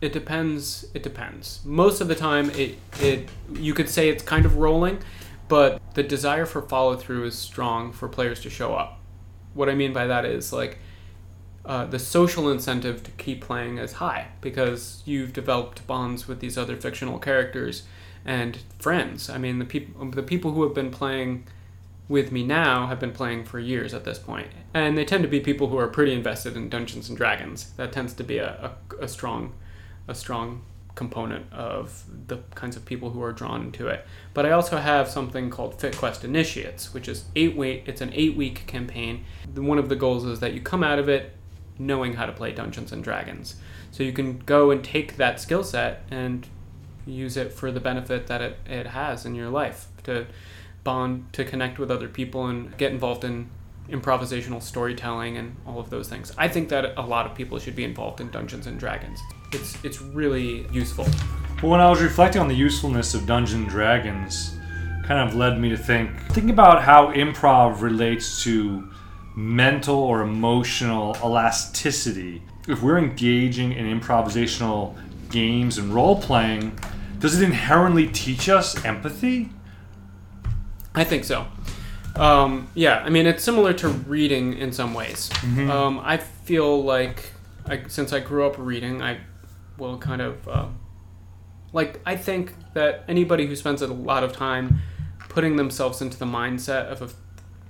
it depends. It depends. Most of the time, it it you could say it's kind of rolling, but the desire for follow through is strong for players to show up. What I mean by that is like uh, the social incentive to keep playing is high because you've developed bonds with these other fictional characters and friends. I mean, the people the people who have been playing with me now have been playing for years at this point, and they tend to be people who are pretty invested in Dungeons and Dragons. That tends to be a, a, a strong a strong component of the kinds of people who are drawn into it. But I also have something called Fit Quest Initiates, which is eight week. It's an eight week campaign. One of the goals is that you come out of it knowing how to play Dungeons and Dragons. So you can go and take that skill set and use it for the benefit that it, it has in your life to bond, to connect with other people, and get involved in improvisational storytelling and all of those things. I think that a lot of people should be involved in Dungeons and Dragons. It's it's really useful. Well, when I was reflecting on the usefulness of Dungeons and Dragons, kind of led me to think think about how improv relates to mental or emotional elasticity. If we're engaging in improvisational games and role playing, does it inherently teach us empathy? I think so. Um, yeah, I mean it's similar to reading in some ways. Um, I feel like I, since I grew up reading, I will kind of uh, like I think that anybody who spends a lot of time putting themselves into the mindset of a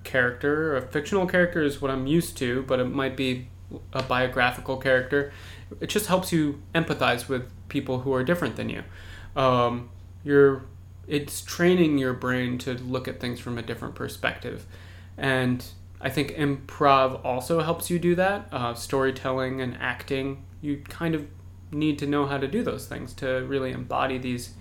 character, a fictional character is what I'm used to, but it might be a biographical character. It just helps you empathize with people who are different than you. Um, you're it's training your brain to look at things from a different perspective, and I think improv also helps you do that. Uh, storytelling and acting, you kind of need to know how to do those things to really embody these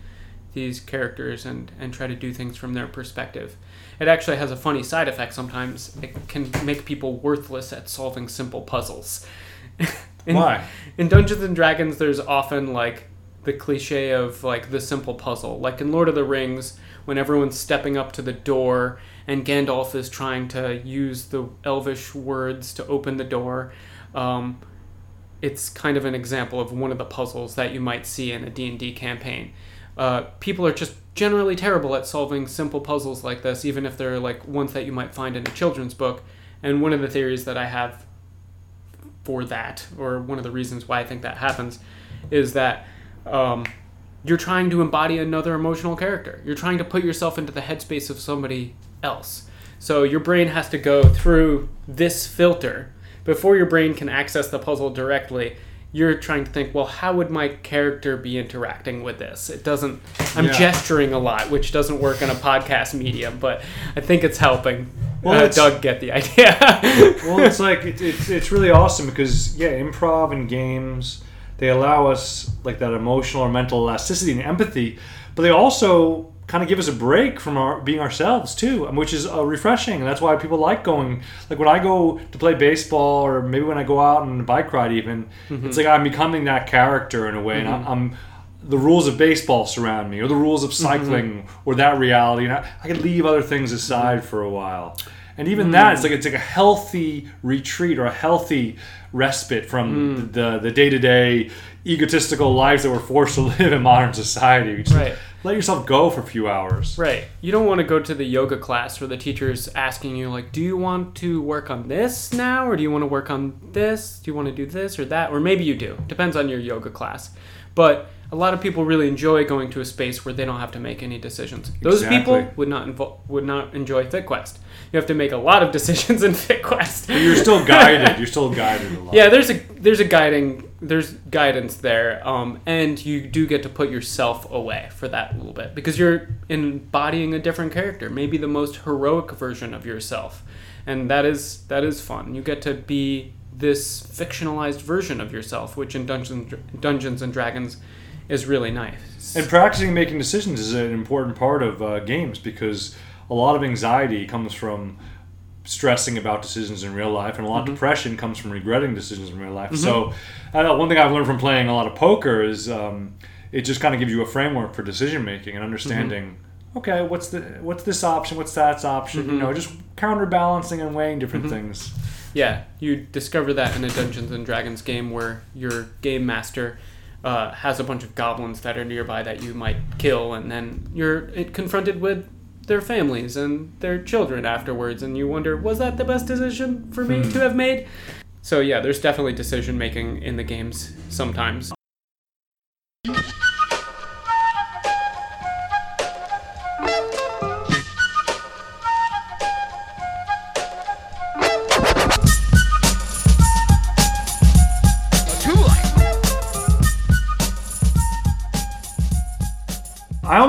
these characters and and try to do things from their perspective. It actually has a funny side effect sometimes. It can make people worthless at solving simple puzzles. In- Why? In Dungeons and Dragons, there's often like the cliche of like the simple puzzle. Like in Lord of the Rings, when everyone's stepping up to the door and Gandalf is trying to use the elvish words to open the door. Um, it's kind of an example of one of the puzzles that you might see in a D&D campaign. Uh, people are just generally terrible at solving simple puzzles like this, even if they're like ones that you might find in a children's book. And one of the theories that I have for that, or one of the reasons why I think that happens, is that um, you're trying to embody another emotional character. You're trying to put yourself into the headspace of somebody else. So your brain has to go through this filter before your brain can access the puzzle directly. You're trying to think, well, how would my character be interacting with this? It doesn't. I'm Yeah. gesturing a lot, which doesn't work in a podcast medium, but I think it's helping. Well, uh, Doug get the idea. well, it's like it, it's it's really awesome because yeah, improv and games they allow us like that emotional or mental elasticity and empathy, but they also kind of give us a break from our being ourselves too, um, which is uh, refreshing. And that's why people like going. Like when I go to play baseball, or maybe when I go out on a bike ride, even it's like I'm becoming that character in a way, and I'm. I'm the rules of baseball surround me, or the rules of cycling, or that reality, and I, I could leave other things aside for a while. And even that, mm. it's like it's like a healthy retreat or a healthy respite from mm. the the day to day egotistical lives that we're forced to live in modern society. You just Right. Let yourself go for a few hours. Right. You don't want to go to the yoga class where the teacher's asking you, like, do you want to work on this now? Or do you want to work on this? Do you want to do this or that? Or maybe you do. Depends on your yoga class. But a lot of people really enjoy going to a space where they don't have to make any decisions. Those people would not invo- would not enjoy FitQuest. You have to make a lot of decisions in FitQuest. But you're still guided. You're still guided a lot. Yeah, there's a there's a guiding there's guidance there, um, and you do get to put yourself away for that a little bit because you're embodying a different character, maybe the most heroic version of yourself, and that is that is fun. You get to be this fictionalized version of yourself, which in Dungeons Dungeons and Dragons is really nice. And practicing making decisions is an important part of uh, games because a lot of anxiety comes from stressing about decisions in real life, and a lot of depression comes from regretting decisions in real life. So, uh, one thing I've learned from playing a lot of poker is um, it just kind of gives you a framework for decision making and understanding. Okay, what's the what's this option? What's that option? You know, just counterbalancing and weighing different things. Yeah, you discover that in a Dungeons and Dragons game where your game master uh, has a bunch of goblins that are nearby that you might kill, and then you're confronted with their families and their children afterwards, and you wonder, was that the best decision for me to have made? So yeah, there's definitely decision making in the games sometimes.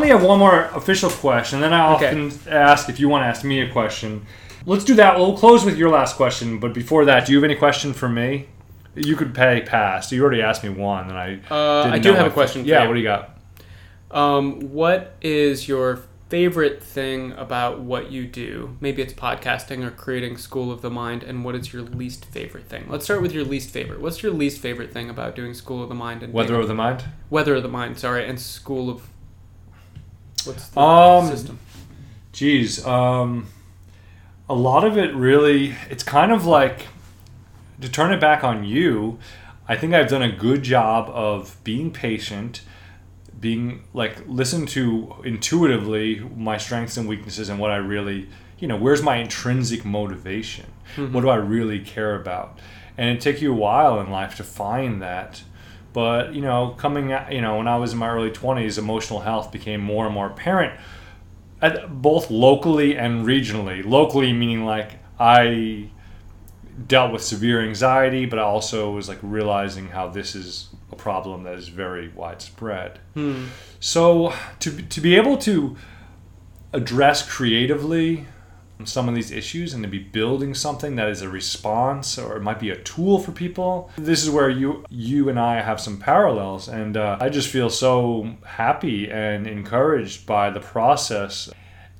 Only have one more official question, then I Okay. often ask if you want to ask me a question. Let's do that. We'll close with your last question, but before that, do you have any question for me? You could pay pass. You already asked me one, and I. Uh, I do have a question for Yeah, you. what do you got? Um, what is your favorite thing about what you do? Maybe it's podcasting or creating School of the Mind, and what is your least favorite thing? Let's start with your least favorite. What's your least favorite thing about doing School of the Mind and Weather of the mind. Weather of the Mind? Sorry, and School of what's the Um, system? Geez, um, a lot of it really, it's kind of like to turn it back on you. I think I've done a good job of being patient, being like listen to intuitively my strengths and weaknesses and what I really, you know, where's my intrinsic motivation? What do I really care about? And it took you a while in life to find that. But, you know, coming at, you know, when I was in my early 20s, emotional health became more and more apparent at, both locally and regionally. Locally meaning like I dealt with severe anxiety, but I also was like realizing how this is a problem that is very widespread. Hmm. So to to be able to address creatively some of these issues and to be building something that is a response or it might be a tool for people. This is where you you and i have some parallels and uh, i just feel so happy and encouraged by the process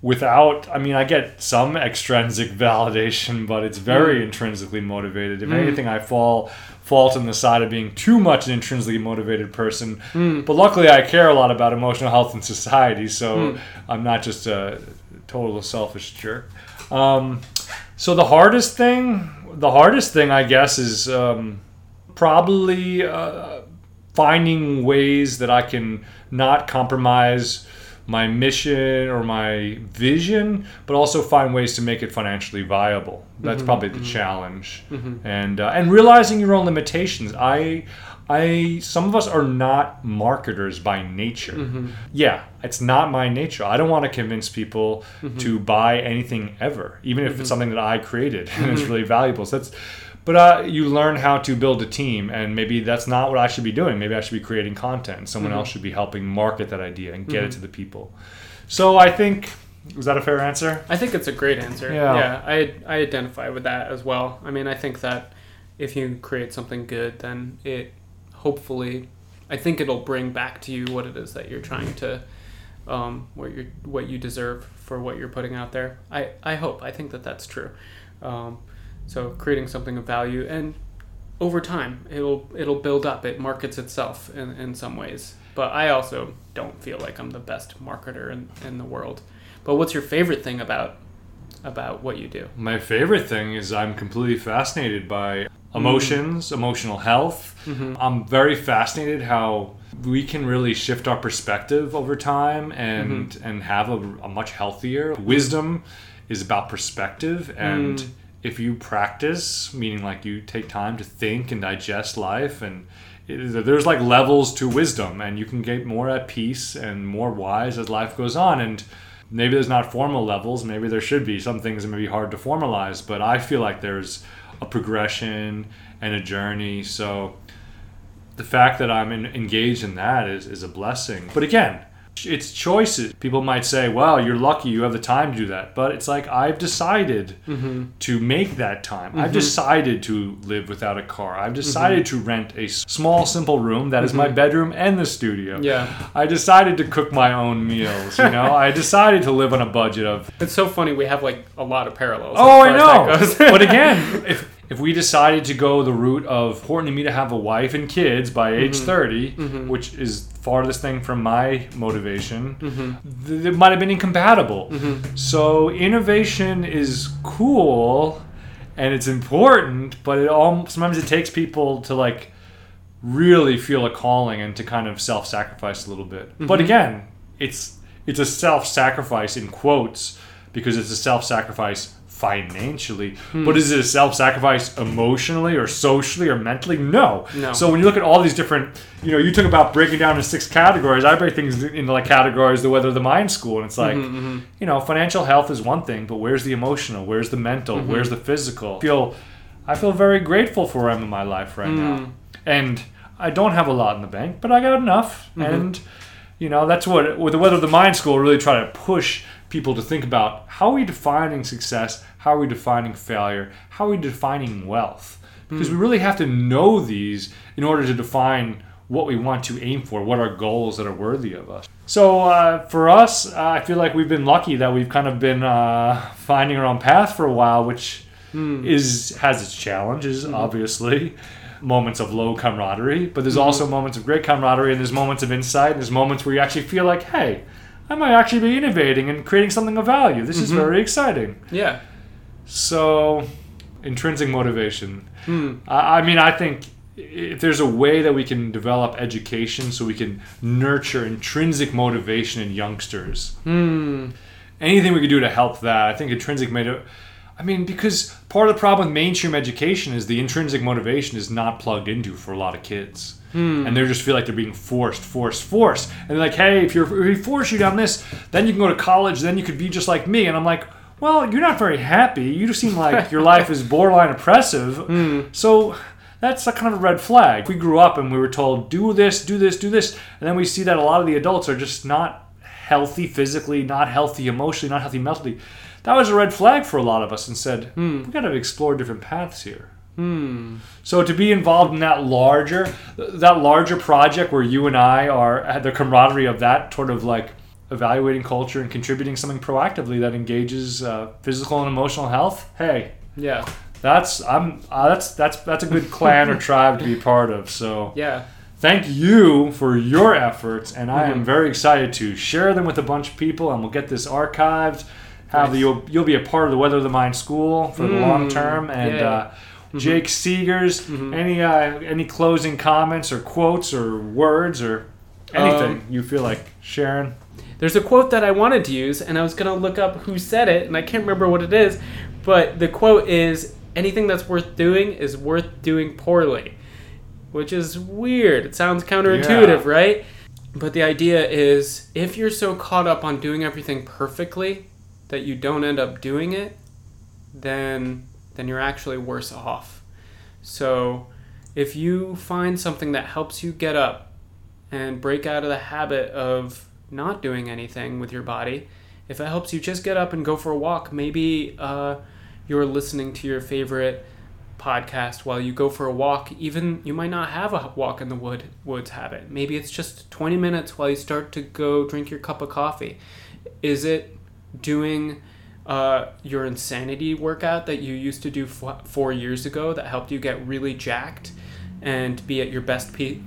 without i mean i get some extrinsic validation but it's very mm. intrinsically motivated. If mm. anything i fall fault on the side of being too much an intrinsically motivated person. Mm. But luckily i care a lot about emotional health in society so i'm not just a total selfish jerk um, so the hardest thing the hardest thing i guess is um, probably uh, finding ways that I can not compromise my mission or my vision, but also find ways to make it financially viable. That's probably the challenge, and uh, and realizing your own limitations. I. I some of us are not marketers by nature. Mm-hmm. Yeah, it's not my nature. I don't want to convince people mm-hmm. to buy anything ever, even if it's mm-hmm. something that I created and it's really valuable. So that's but uh, you learn how to build a team, and maybe that's not what I should be doing. Maybe I should be creating content, and someone else should be helping market that idea and get it to the people. So I think was that a fair answer? I think it's a great answer. Yeah. Yeah, I I identify with that as well. I mean, I think that if you create something good, then it hopefully, I think it'll bring back to you what it is that you're trying to, um, what you what you deserve for what you're putting out there. I I hope. I think that that's true. Um, so creating something of value and over time it'll it'll build up. It markets itself in in some ways. But I also don't feel like I'm the best marketer in, in the world. But what's your favorite thing about about what you do? My favorite thing is I'm completely fascinated by Mm-hmm. emotions, emotional health. Mm-hmm. I'm very fascinated how we can really shift our perspective over time and mm-hmm. and have a, a much healthier. Wisdom is about perspective and mm. if you practice meaning like you take time to think and digest life and it, there's like levels to wisdom and you can get more at peace and more wise as life goes on and maybe there's not formal levels maybe there should be some things that may be hard to formalize but i feel like there's a progression and a journey. So the fact that i'm in, engaged in that is, is a blessing. But again it's choices people might say wow you're lucky you have the time to do that but it's like i've decided mm-hmm. to make that time i've mm-hmm. decided to live without a car i've decided mm-hmm. to rent a small simple room that is my bedroom and the studio Yeah. I decided to cook my own meals. You know, I decided to live on a budget of. It's so funny. We have like a lot of parallels. Oh, I know. but again, if if we decided to go the route of important to me to have a wife and kids by mm-hmm. age 30, mm-hmm. which is farthest thing from my motivation, mm-hmm. th- it might have been incompatible. So innovation is cool and it's important, but it all sometimes it takes people to like really feel a calling and to kind of self-sacrifice a little bit. But again, it's it's a self-sacrifice in quotes because it's a self-sacrifice financially. Hmm. But is it a self-sacrifice emotionally or socially or mentally? No. No. So when you look at all these different, you know, you talk about breaking down into six categories. I break things into like categories, the weather, of the mind school, and it's like, mm-hmm, mm-hmm. you know, financial health is one thing, but where's the emotional? Where's the mental? Mm-hmm. Where's the physical? I feel, I feel very grateful for where I'm in my life right now, mm. and I don't have a lot in the bank, but I got enough, and you know that's what with the weather, of the mind school really try to push people to think about how are we defining success, how are we defining failure, how are we defining wealth, because we really have to know these in order to define what we want to aim for, what are goals that are worthy of us. So uh, for us, uh, I feel like we've been lucky that we've kind of been uh, finding our own path for a while, which is has its challenges, obviously. Moments of low camaraderie, but there's also moments of great camaraderie, and there's moments of insight, and there's moments where you actually feel like, hey, I might actually be innovating and creating something of value. This is very exciting. yeah. So, intrinsic motivation. Hmm. I, I mean, I think if there's a way that we can develop education so we can nurture intrinsic motivation in youngsters, hmm. anything we could do to help that, I think intrinsic motivation. I mean, because part of the problem with mainstream education is the intrinsic motivation is not plugged into for a lot of kids. Hmm. And they just feel like they're being forced, forced, forced. And they're like, hey, if, you're, if we force you down this, then you can go to college, then you could be just like me. And I'm like, well, you're not very happy. You just seem like your life is borderline oppressive. Hmm. So that's a kind of a red flag. We grew up and we were told, do this, do this, do this. And then we see that a lot of the adults are just not healthy physically, not healthy emotionally, not healthy mentally. That was a red flag for a lot of us and said, hmm. we've got to explore different paths here. Hmm. So to be involved in that larger, that larger project where you and I are at the camaraderie of that sort of like evaluating culture and contributing something proactively that engages uh, physical and emotional health. Hey, Yeah. that's I'm uh, that's that's that's a good clan or tribe to be part of. So Yeah. thank you for your efforts, and I am very excited to share them with a bunch of people, and we'll get this archived. Have Nice. you'll you'll be a part of the Weather of the Mind School for the long term, and yeah. uh, Jake Seegers, any uh, any closing comments or quotes or words or anything Um, you feel like sharing? There's a quote that I wanted to use, and I was gonna look up who said it, and I can't remember what it is, but the quote is, "Anything that's worth doing is worth doing poorly," which is weird. It sounds counterintuitive, Yeah. right? But the idea is, if you're so caught up on doing everything perfectly that you don't end up doing it, then then you're actually worse off. So, if you find something that helps you get up and break out of the habit of not doing anything with your body, if it helps you just get up and go for a walk, maybe uh, you're listening to your favorite podcast while you go for a walk. Even you might not have a walk in the wood woods habit. Maybe it's just 20 minutes while you start to go drink your cup of coffee. Is it doing uh, your insanity workout that you used to do f- four years ago that helped you get really jacked and be at your best peak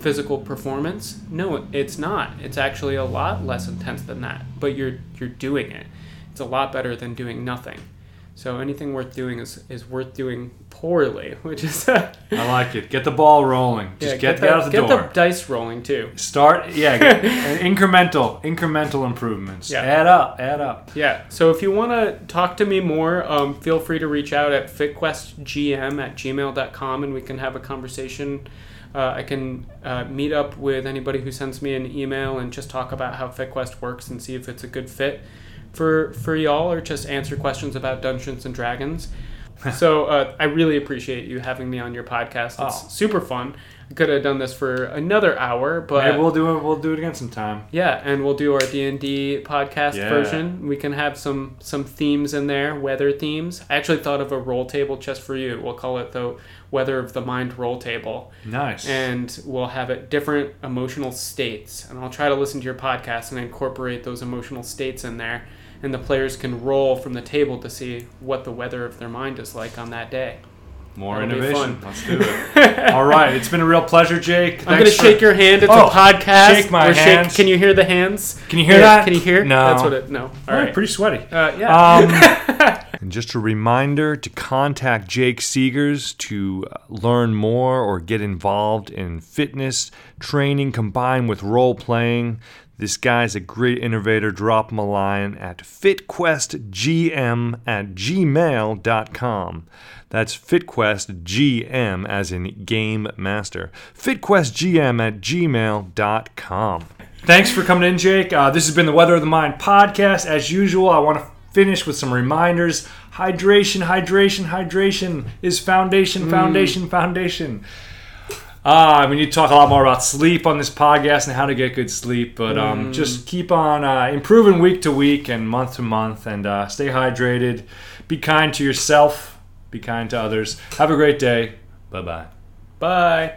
physical performance? No, it's not. It's actually a lot less intense than that. But you're you're doing it. It's a lot better than doing nothing. So anything worth doing is, is worth doing poorly, which is I like it. Get the ball rolling. Just Yeah, get, the, get out the get door. Get the dice rolling too. Start, yeah, get, incremental, incremental improvements. Yeah. Add up, add up. Yeah. So if you want to talk to me more, um, feel free to reach out at fitquestgm at gmail.com and we can have a conversation. Uh, I can uh, meet up with anybody who sends me an email and just talk about how FitQuest works and see if it's a good fit for for y'all or just answer questions about Dungeons and Dragons. so uh, I really appreciate you having me on your podcast. It's Oh. super fun. Could have done this for another hour, but Maybe we'll do it. We'll do it again sometime. yeah, and we'll do our D and D podcast Yeah. version. We can have some some themes in there, weather themes. I actually thought of a roll table just for you. We'll call it the Weather of the Mind roll table, Nice. and we'll have it different emotional states. And I'll try to listen to your podcast and incorporate those emotional states in there. And the players can roll from the table to see what the weather of their mind is like on that day. More That'll innovation. Let's do it. All right. It's been a real pleasure, Jake. I'm gonna for- shake your hand. It's Oh, a podcast. shake my We're hands. Can you hear the hands? Can you hear Yeah, that? Can you hear? No. That's what it. No. All All right, right. pretty sweaty. Uh, yeah. Um, and just a reminder to contact Jake Seegers to uh, learn more or get involved in fitness training combined with role playing. This guy's a great innovator. Drop him a line at fitquestgm at gmail.com. That's FitQuest GM, as in game master. fitquestgm at gmail.com. Thanks for coming in, Jake. Uh, this has been the Weather of the Mind podcast. As usual, I want to finish with some reminders. Hydration, hydration, hydration is foundation, foundation, foundation. Uh, we need to talk a lot more about sleep on this podcast and how to get good sleep, but um, just keep on uh, improving week to week and month to month and uh, stay hydrated. Be kind to yourself, be kind to others. Have a great day. Bye bye. Bye.